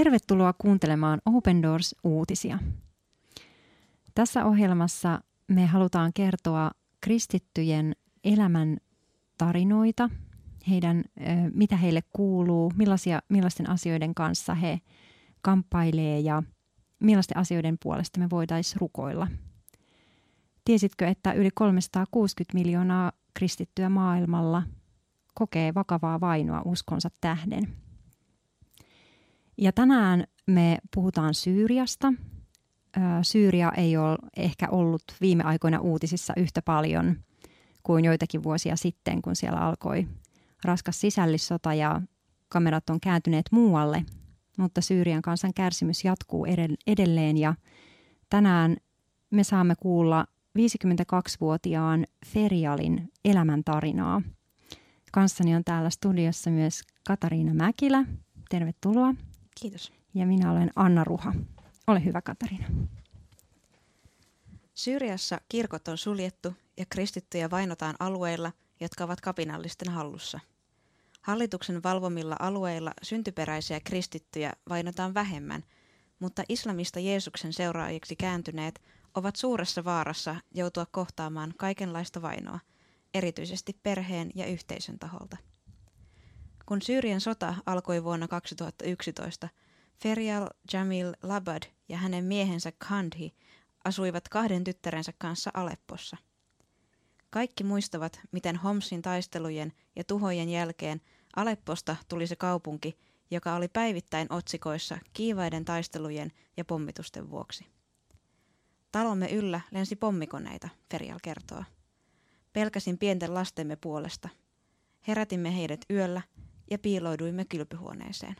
Tervetuloa kuuntelemaan Open Doors-uutisia. Tässä ohjelmassa me halutaan kertoa kristittyjen elämän tarinoita, heidän, mitä heille kuuluu, millaisia, millaisten asioiden kanssa he kamppailee ja millaisten asioiden puolesta me voitaisiin rukoilla. Tiesitkö, että yli 360 miljoonaa kristittyä maailmalla kokee vakavaa vainoa uskonsa tähden – ja tänään me puhutaan Syyriasta. Syyria ei ole ehkä ollut viime aikoina uutisissa yhtä paljon kuin joitakin vuosia sitten, kun siellä alkoi raskas sisällissota ja kamerat on kääntyneet muualle. Mutta Syyrian kansan kärsimys jatkuu edelleen ja tänään me saamme kuulla 52-vuotiaan Ferialin elämäntarinaa. Kanssani on täällä studiossa myös Katariina Mäkilä. Tervetuloa. Kiitos. Ja minä olen Anna Ruha. Ole hyvä, Katariina. Syyriassa kirkot on suljettu ja kristittyjä vainotaan alueilla, jotka ovat kapinallisten hallussa. Hallituksen valvomilla alueilla syntyperäisiä kristittyjä vainotaan vähemmän, mutta islamista Jeesuksen seuraajiksi kääntyneet ovat suuressa vaarassa joutua kohtaamaan kaikenlaista vainoa, erityisesti perheen ja yhteisön taholta. Kun Syyrian sota alkoi vuonna 2011, Ferial Jamil Labad ja hänen miehensä Kandhi asuivat kahden tyttärensä kanssa Aleppossa. Kaikki muistavat, miten Homsin taistelujen ja tuhojen jälkeen Alepposta tuli se kaupunki, joka oli päivittäin otsikoissa kiivaiden taistelujen ja pommitusten vuoksi. Talomme yllä lensi pommikoneita, Ferial kertoo. Pelkäsin pienten lastemme puolesta. Herätimme heidät yöllä ja piilouduimme kylpyhuoneeseen.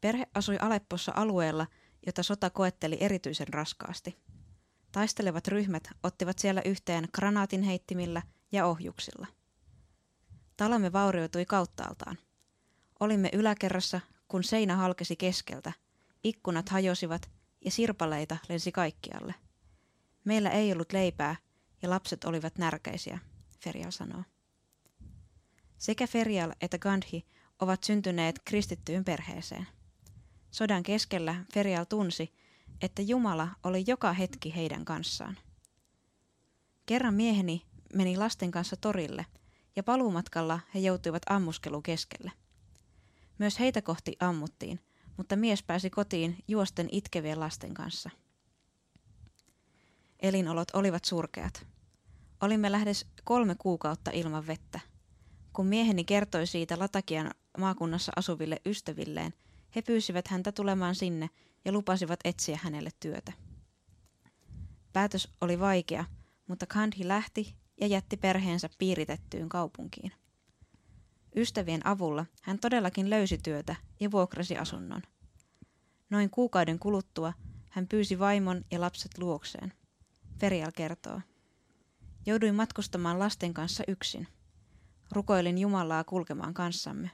Perhe asui Aleppossa alueella, jota sota koetteli erityisen raskaasti. Taistelevat ryhmät ottivat siellä yhteen granaatin heittimillä ja ohjuksilla. Talomme vaurioitui kauttaaltaan. Olimme yläkerrassa, kun seinä halkesi keskeltä, ikkunat hajosivat ja sirpaleita lensi kaikkialle. Meillä ei ollut leipää ja lapset olivat närkäisiä, Ferial sanoo. Sekä Ferial että Gandhi ovat syntyneet kristittyyn perheeseen. Sodan keskellä Ferial tunsi, että Jumala oli joka hetki heidän kanssaan. Kerran mieheni meni lasten kanssa torille ja paluumatkalla he joutuivat ammuskelu keskelle. Myös heitä kohti ammuttiin, mutta mies pääsi kotiin juosten itkevien lasten kanssa. Elinolot olivat surkeat. Olimme lähes kolme kuukautta ilman vettä – kun mieheni kertoi siitä Latakian maakunnassa asuville ystävilleen, he pyysivät häntä tulemaan sinne ja lupasivat etsiä hänelle työtä. Päätös oli vaikea, mutta Kandhi lähti ja jätti perheensä piiritettyyn kaupunkiin. Ystävien avulla hän todellakin löysi työtä ja vuokrasi asunnon. Noin kuukauden kuluttua hän pyysi vaimon ja lapset luokseen. Ferial kertoo. Jouduin matkustamaan lasten kanssa yksin – Rukoilin Jumalaa kulkemaan kanssamme.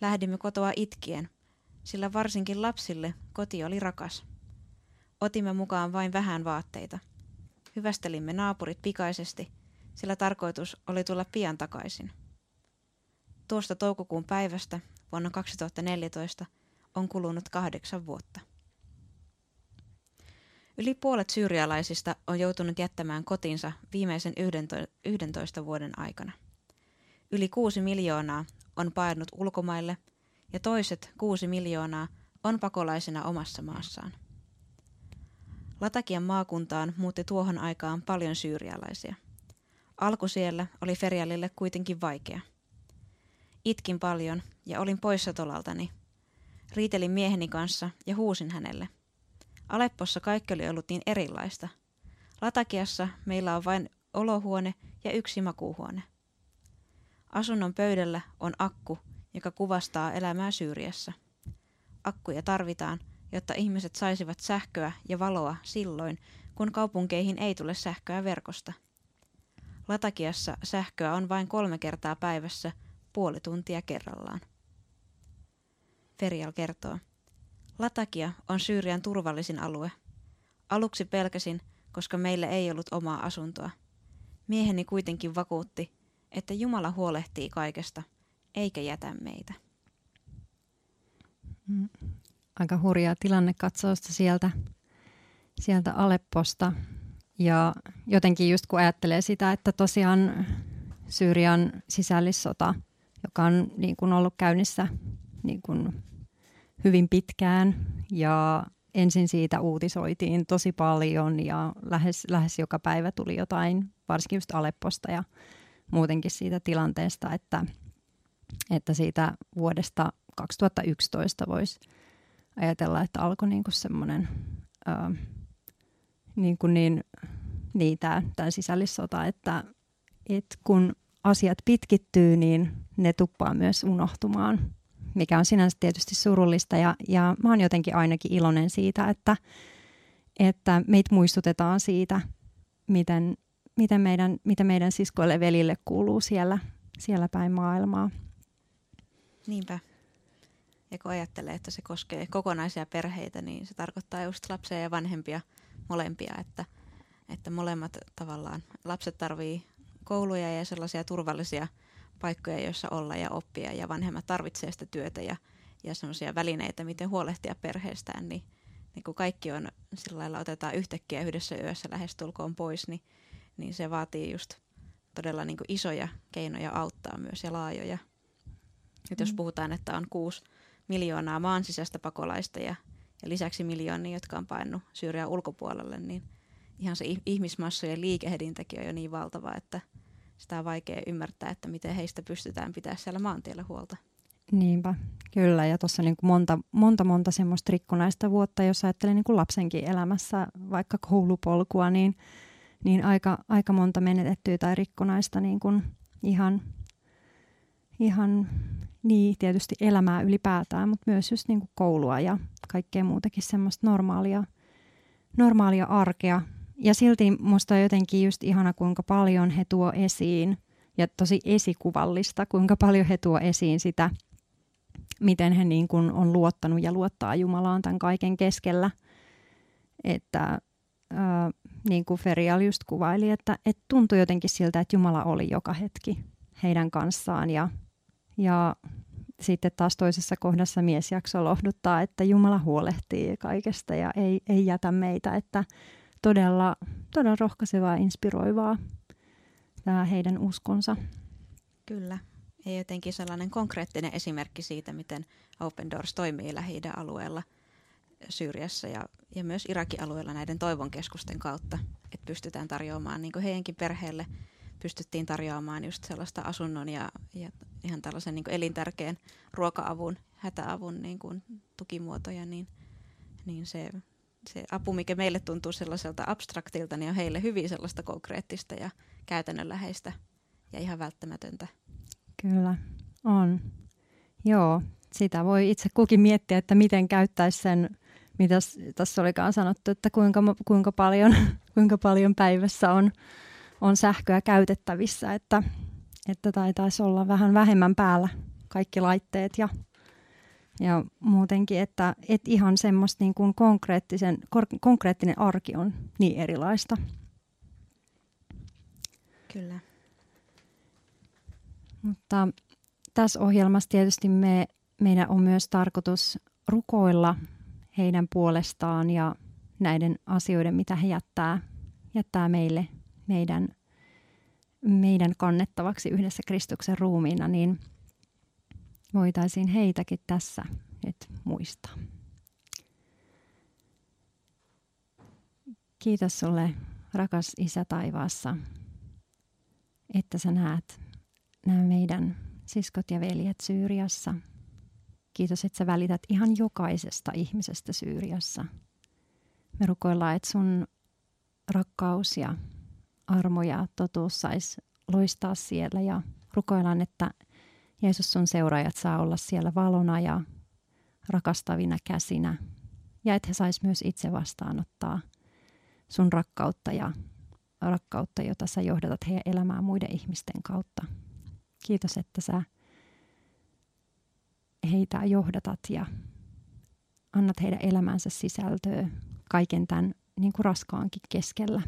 Lähdimme kotoa itkien, sillä varsinkin lapsille koti oli rakas. Otimme mukaan vain vähän vaatteita. Hyvästelimme naapurit pikaisesti, sillä tarkoitus oli tulla pian takaisin. Tuosta toukokuun päivästä vuonna 2014 on kulunut kahdeksan vuotta. Yli puolet syyrialaisista on joutunut jättämään kotinsa viimeisen 11 vuoden aikana. Yli kuusi miljoonaa on paennut ulkomaille ja toiset kuusi miljoonaa on pakolaisina omassa maassaan. Latakian maakuntaan muutti tuohon aikaan paljon syyrialaisia. Alku siellä oli Ferialille kuitenkin vaikea. Itkin paljon ja olin poissa tolaltani. Riitelin mieheni kanssa ja huusin hänelle. Aleppossa kaikki oli ollut niin erilaista. Latakiassa meillä on vain olohuone ja yksi makuuhuone – Asunnon pöydällä on akku, joka kuvastaa elämää Syyriassa. Akkuja tarvitaan, jotta ihmiset saisivat sähköä ja valoa silloin, kun kaupunkeihin ei tule sähköä verkosta. Latakiassa sähköä on vain kolme kertaa päivässä, puoli tuntia kerrallaan. Ferial kertoo. Latakia on Syyrian turvallisin alue. Aluksi pelkäsin, koska meillä ei ollut omaa asuntoa. Mieheni kuitenkin vakuutti, että Jumala huolehtii kaikesta, eikä jätä meitä. Mm. Aika hurjaa tilannekatsausta sieltä, sieltä Alepposta. Ja jotenkin just kun ajattelee sitä, että tosiaan Syyrian sisällissota, joka on niin kuin ollut käynnissä niin kuin hyvin pitkään ja ensin siitä uutisoitiin tosi paljon ja lähes, lähes joka päivä tuli jotain, varsinkin just Alepposta ja muutenkin siitä tilanteesta, että, että siitä vuodesta 2011 voisi ajatella, että alkoi niin semmoinen niin, kuin niin, niin tämä, sisällissota, että, että kun asiat pitkittyy, niin ne tuppaa myös unohtumaan, mikä on sinänsä tietysti surullista. Ja, ja mä oon jotenkin ainakin iloinen siitä, että, että meitä muistutetaan siitä, miten, miten, meidän, miten meidän siskoille ja velille kuuluu siellä, siellä päin maailmaa. Niinpä. Ja kun ajattelee, että se koskee kokonaisia perheitä, niin se tarkoittaa just lapsia ja vanhempia molempia, että, että molemmat tavallaan lapset tarvii kouluja ja sellaisia turvallisia paikkoja, joissa olla ja oppia ja vanhemmat tarvitsee sitä työtä ja, ja sellaisia välineitä, miten huolehtia perheestään, niin, niin kun kaikki on sillä lailla otetaan yhtäkkiä yhdessä yössä lähestulkoon pois, niin, niin se vaatii just todella niin isoja keinoja auttaa myös ja laajoja. Nyt jos mm. puhutaan, että on kuusi miljoonaa maan sisäistä pakolaista ja, ja lisäksi miljoonia, jotka on painunut Syyrian ulkopuolelle, niin ihan se ihmismassojen liikehdintäkin on jo niin valtava, että sitä on vaikea ymmärtää, että miten heistä pystytään pitää siellä maantiellä huolta. Niinpä, kyllä. Ja tuossa niin monta, monta, monta semmoista rikkonaista vuotta, jos ajattelee niin kuin lapsenkin elämässä vaikka koulupolkua, niin, niin aika, aika monta menetettyä tai rikkonaista niin kuin ihan, ihan niin tietysti elämää ylipäätään, mutta myös just niin kuin koulua ja kaikkea muutakin semmoista normaalia, normaalia arkea. Ja silti musta on jotenkin just ihana, kuinka paljon he tuo esiin, ja tosi esikuvallista, kuinka paljon he tuo esiin sitä, miten he niin kuin on luottanut ja luottaa Jumalaan tämän kaiken keskellä. Että äh, niin kuin Ferial just kuvaili, että, että tuntui jotenkin siltä, että Jumala oli joka hetki heidän kanssaan ja ja sitten taas toisessa kohdassa mies jakso lohduttaa, että Jumala huolehtii kaikesta ja ei, ei jätä meitä, että todella, todella rohkaisevaa ja inspiroivaa tämä heidän uskonsa. Kyllä. Ja jotenkin sellainen konkreettinen esimerkki siitä, miten Open Doors toimii lähi alueella Syyriassa ja, ja myös Irakin alueella näiden toivon keskusten kautta, että pystytään tarjoamaan niin heidänkin perheelle – pystyttiin tarjoamaan just sellaista asunnon ja, ja ihan tällaisen niin elintärkeän ruoka-avun, hätäavun niin kuin tukimuotoja, niin, niin se, se apu, mikä meille tuntuu sellaiselta abstraktilta, niin on heille hyvin sellaista konkreettista ja käytännönläheistä ja ihan välttämätöntä. Kyllä, on. Joo, sitä voi itse kukin miettiä, että miten käyttäisi sen, mitä tässä olikaan sanottu, että kuinka, kuinka, paljon, kuinka paljon päivässä on on sähköä käytettävissä, että, että taitaisi olla vähän vähemmän päällä kaikki laitteet ja, ja muutenkin, että et ihan semmoista niin kuin konkreettisen, konkreettinen arki on niin erilaista. Kyllä. Mutta tässä ohjelmassa tietysti me, meidän on myös tarkoitus rukoilla heidän puolestaan ja näiden asioiden, mitä he jättää, jättää meille meidän, meidän kannettavaksi yhdessä Kristuksen ruumiina, niin voitaisiin heitäkin tässä nyt muistaa. Kiitos sulle, rakas Isä taivaassa, että sä näet nämä meidän siskot ja veljet Syyriassa. Kiitos, että sä välität ihan jokaisesta ihmisestä Syyriassa. Me rukoillaan, että sun rakkaus ja armo ja totuus saisi loistaa siellä ja rukoillaan, että Jeesus sun seuraajat saa olla siellä valona ja rakastavina käsinä ja että he sais myös itse vastaanottaa sun rakkautta ja rakkautta, jota sä johdatat heidän elämään muiden ihmisten kautta. Kiitos, että sä heitä johdatat ja annat heidän elämänsä sisältöä kaiken tämän niin kuin raskaankin keskellä.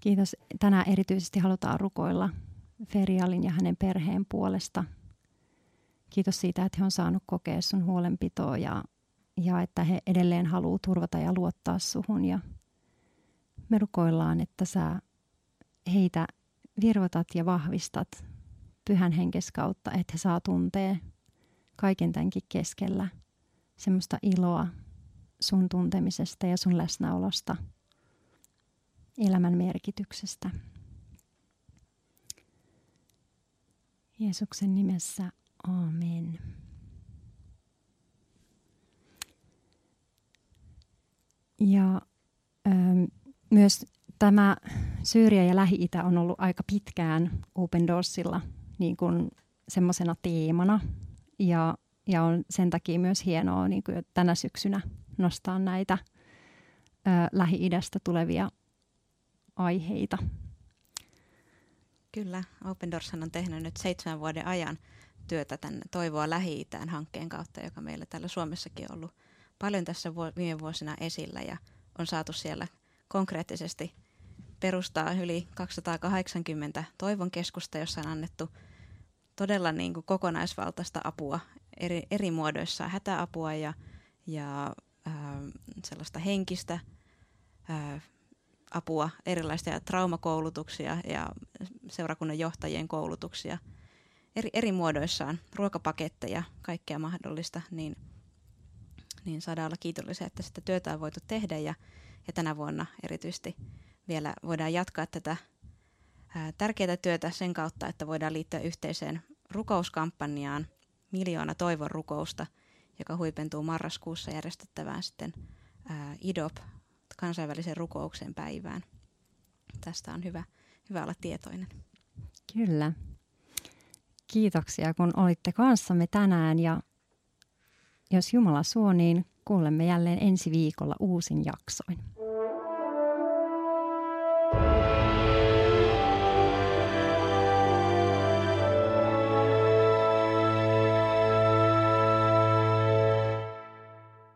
Kiitos. Tänään erityisesti halutaan rukoilla Ferialin ja hänen perheen puolesta. Kiitos siitä, että he on saanut kokea sun huolenpitoa ja, ja että he edelleen haluaa turvata ja luottaa suhun. Ja me rukoillaan, että sä heitä virvotat ja vahvistat pyhän henkes kautta, että he saa tuntea kaiken tämänkin keskellä semmoista iloa sun tuntemisesta ja sun läsnäolosta, elämän merkityksestä. Jeesuksen nimessä, amen. Ja ähm, myös tämä Syyria ja Lähi-Itä on ollut aika pitkään Open Doorsilla niin kuin semmoisena teemana. Ja, ja on sen takia myös hienoa niin kuin tänä syksynä nostaa näitä ö, Lähi-idästä tulevia aiheita. Kyllä, Open Doors on tehnyt nyt seitsemän vuoden ajan työtä tämän Toivoa lähi hankkeen kautta, joka meillä täällä Suomessakin on ollut paljon tässä viime vuosina esillä ja on saatu siellä konkreettisesti perustaa yli 280 toivon keskusta, jossa on annettu todella niin kuin kokonaisvaltaista apua eri, eri muodoissa, hätäapua ja, ja äh, sellaista henkistä äh, apua, erilaisia traumakoulutuksia ja seurakunnan johtajien koulutuksia. Eri, eri muodoissaan, ruokapaketteja, kaikkea mahdollista, niin, niin saadaan olla kiitollisia, että sitä työtä on voitu tehdä ja, ja tänä vuonna erityisesti vielä voidaan jatkaa tätä tärkeää työtä sen kautta, että voidaan liittyä yhteiseen rukouskampanjaan Miljoona toivon rukousta, joka huipentuu marraskuussa järjestettävään sitten IDOP, kansainvälisen rukouksen päivään. Tästä on hyvä, hyvä olla tietoinen. Kyllä. Kiitoksia, kun olitte kanssamme tänään ja jos Jumala suo, niin kuulemme jälleen ensi viikolla uusin jaksoin.